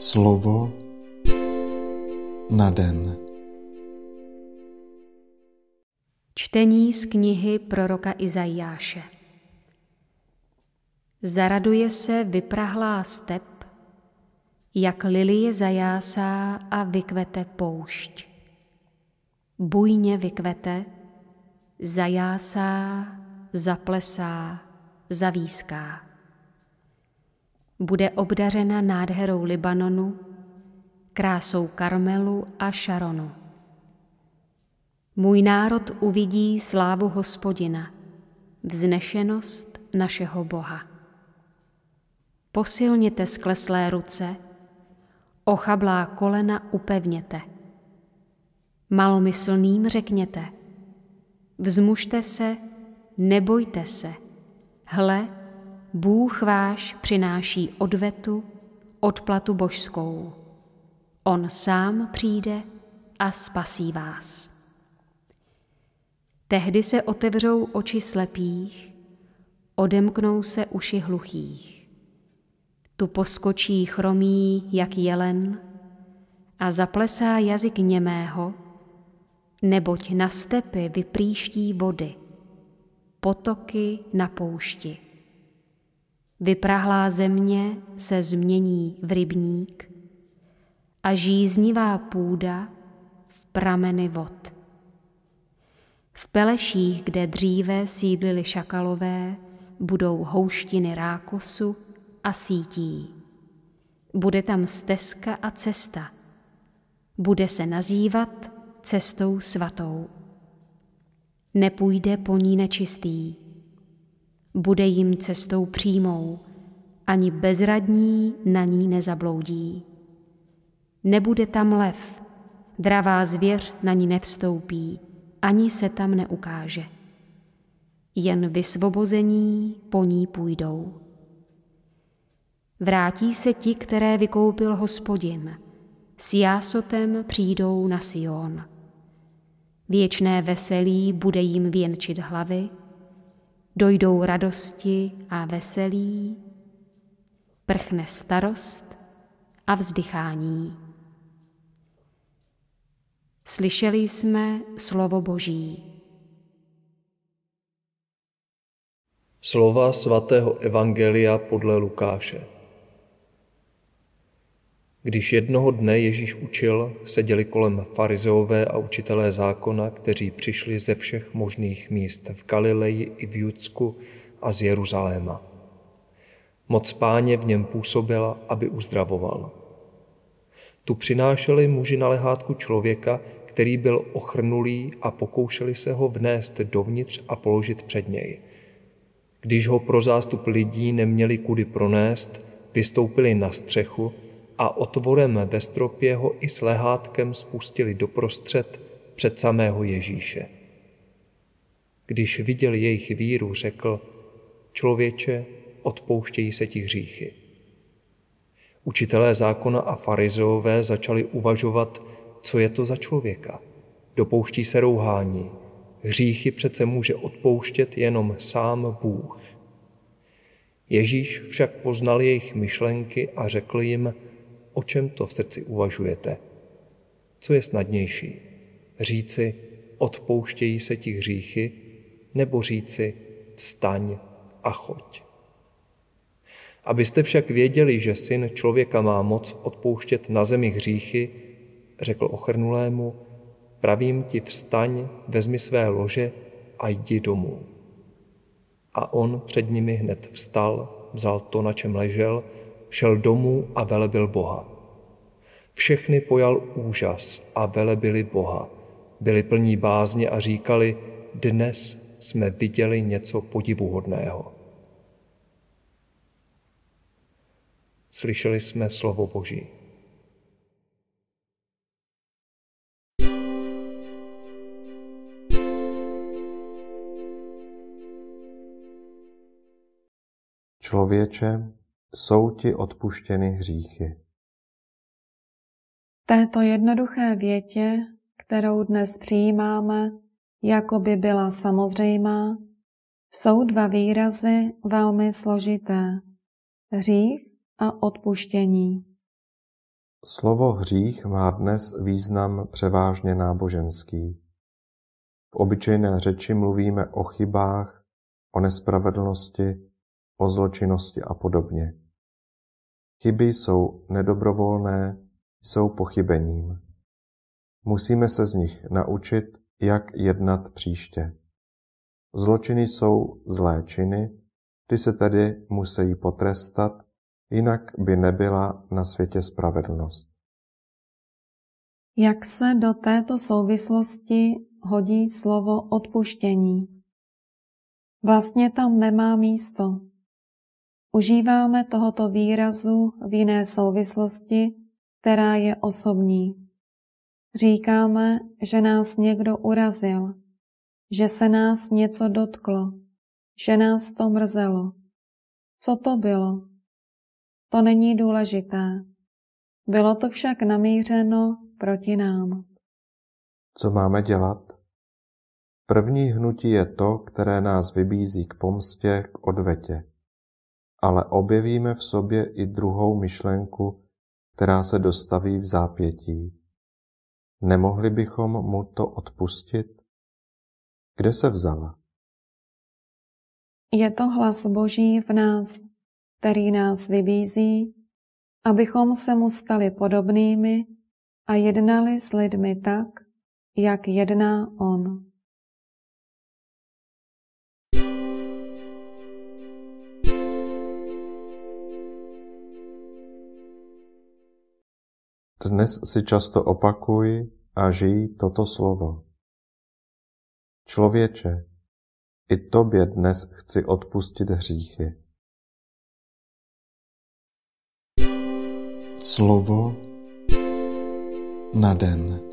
Slovo na den. Čtení z knihy proroka Izajáše. Zaraduje se vyprahlá step, jak lilie zajásá a vykvete poušť. Bujně vykvete, zajásá, zaplesá, zavíská bude obdařena nádherou Libanonu, krásou Karmelu a Šaronu. Můj národ uvidí slávu hospodina, vznešenost našeho Boha. Posilněte skleslé ruce, ochablá kolena upevněte. Malomyslným řekněte, vzmužte se, nebojte se, hle, Bůh váš přináší odvetu, odplatu božskou. On sám přijde a spasí vás. Tehdy se otevřou oči slepých, odemknou se uši hluchých. Tu poskočí chromí jak jelen a zaplesá jazyk němého, neboť na stepy vypříští vody, potoky na poušti. Vyprahlá země se změní v rybník a žíznivá půda v prameny vod. V Peleších, kde dříve sídlili šakalové, budou houštiny rákosu a sítí. Bude tam stezka a cesta. Bude se nazývat cestou svatou. Nepůjde po ní nečistý, bude jim cestou přímou, ani bezradní na ní nezabloudí. Nebude tam lev, dravá zvěř na ní nevstoupí, ani se tam neukáže. Jen vysvobození po ní půjdou. Vrátí se ti, které vykoupil hospodin, s jásotem přijdou na Sion. Věčné veselí bude jim věnčit hlavy, dojdou radosti a veselí, prchne starost a vzdychání. Slyšeli jsme slovo Boží. Slova svatého Evangelia podle Lukáše. Když jednoho dne Ježíš učil, seděli kolem farizeové a učitelé zákona, kteří přišli ze všech možných míst v Galileji i v Judsku a z Jeruzaléma. Moc páně v něm působila, aby uzdravoval. Tu přinášeli muži na lehátku člověka, který byl ochrnulý a pokoušeli se ho vnést dovnitř a položit před něj. Když ho pro zástup lidí neměli kudy pronést, vystoupili na střechu a otvorem ve stropě ho i s lehátkem spustili doprostřed před samého Ježíše. Když viděl jejich víru, řekl, člověče, odpouštějí se ti hříchy. Učitelé zákona a farizeové začali uvažovat, co je to za člověka. Dopouští se rouhání. Hříchy přece může odpouštět jenom sám Bůh. Ježíš však poznal jejich myšlenky a řekl jim, o čem to v srdci uvažujete. Co je snadnější? Říci, odpouštějí se ti hříchy, nebo říci, vstaň a choď. Abyste však věděli, že syn člověka má moc odpouštět na zemi hříchy, řekl ochrnulému, pravím ti vstaň, vezmi své lože a jdi domů. A on před nimi hned vstal, vzal to, na čem ležel, šel domů a velebil Boha. Všechny pojal úžas a velebili Boha. Byli plní bázně a říkali, dnes jsme viděli něco podivuhodného. Slyšeli jsme slovo Boží. Člověče, jsou ti odpuštěny hříchy. Této jednoduché větě, kterou dnes přijímáme, jako by byla samozřejmá, jsou dva výrazy velmi složité. Hřích a odpuštění. Slovo hřích má dnes význam převážně náboženský. V obyčejné řeči mluvíme o chybách, o nespravedlnosti, o zločinnosti a podobně. Chyby jsou nedobrovolné, jsou pochybením. Musíme se z nich naučit, jak jednat příště. Zločiny jsou zlé činy, ty se tedy musí potrestat, jinak by nebyla na světě spravedlnost. Jak se do této souvislosti hodí slovo odpuštění? Vlastně tam nemá místo. Užíváme tohoto výrazu v jiné souvislosti, která je osobní. Říkáme, že nás někdo urazil, že se nás něco dotklo, že nás to mrzelo. Co to bylo? To není důležité. Bylo to však namířeno proti nám. Co máme dělat? První hnutí je to, které nás vybízí k pomstě, k odvetě. Ale objevíme v sobě i druhou myšlenku, která se dostaví v zápětí. Nemohli bychom mu to odpustit? Kde se vzala? Je to hlas Boží v nás, který nás vybízí, abychom se mu stali podobnými a jednali s lidmi tak, jak jedná on. Dnes si často opakuj a žij toto slovo. Člověče, i tobě dnes chci odpustit hříchy. Slovo na den.